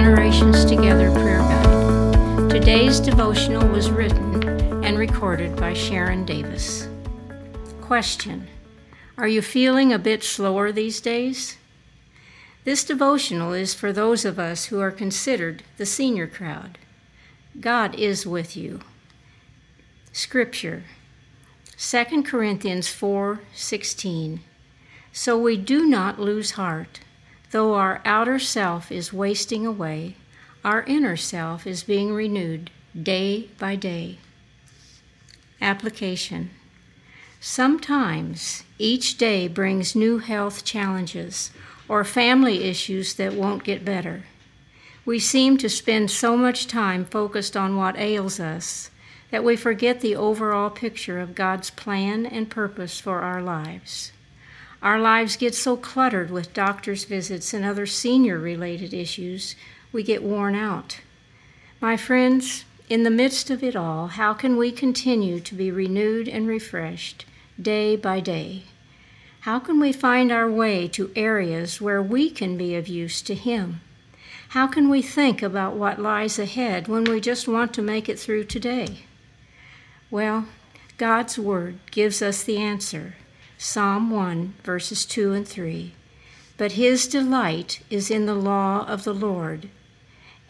Generations Together Prayer Guide. Today's devotional was written and recorded by Sharon Davis. Question Are you feeling a bit slower these days? This devotional is for those of us who are considered the senior crowd. God is with you. Scripture 2 Corinthians 4:16 So we do not lose heart though our outer self is wasting away our inner self is being renewed day by day. Application Sometimes each day brings new health challenges or family issues that won't get better. We seem to spend so much time focused on what ails us that we forget the overall picture of God's plan and purpose for our lives. Our lives get so cluttered with doctor's visits and other senior related issues we get worn out. My friends, in the midst of it all, how can we continue to be renewed and refreshed day by day? How can we find our way to areas where we can be of use to Him? How can we think about what lies ahead when we just want to make it through today? Well, God's Word gives us the answer Psalm 1, verses 2 and 3. But His delight is in the law of the Lord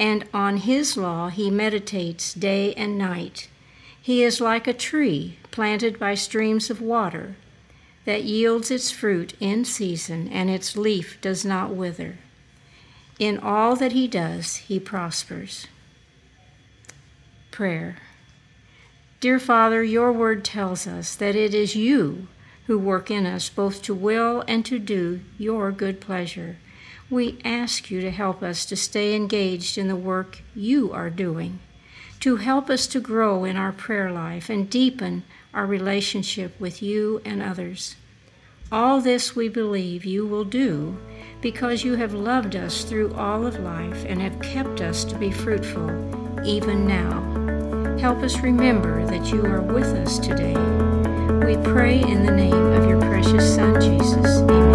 and on his law he meditates day and night. He is like a tree planted by streams of water that yields its fruit in season, and its leaf does not wither. In all that he does, he prospers. Prayer. Dear Father, your word tells us that it is you who work in us both to will and to do your good pleasure. We ask you to help us to stay engaged in the work you are doing, to help us to grow in our prayer life and deepen our relationship with you and others. All this we believe you will do because you have loved us through all of life and have kept us to be fruitful even now. Help us remember that you are with us today. We pray in the name of your precious Son, Jesus.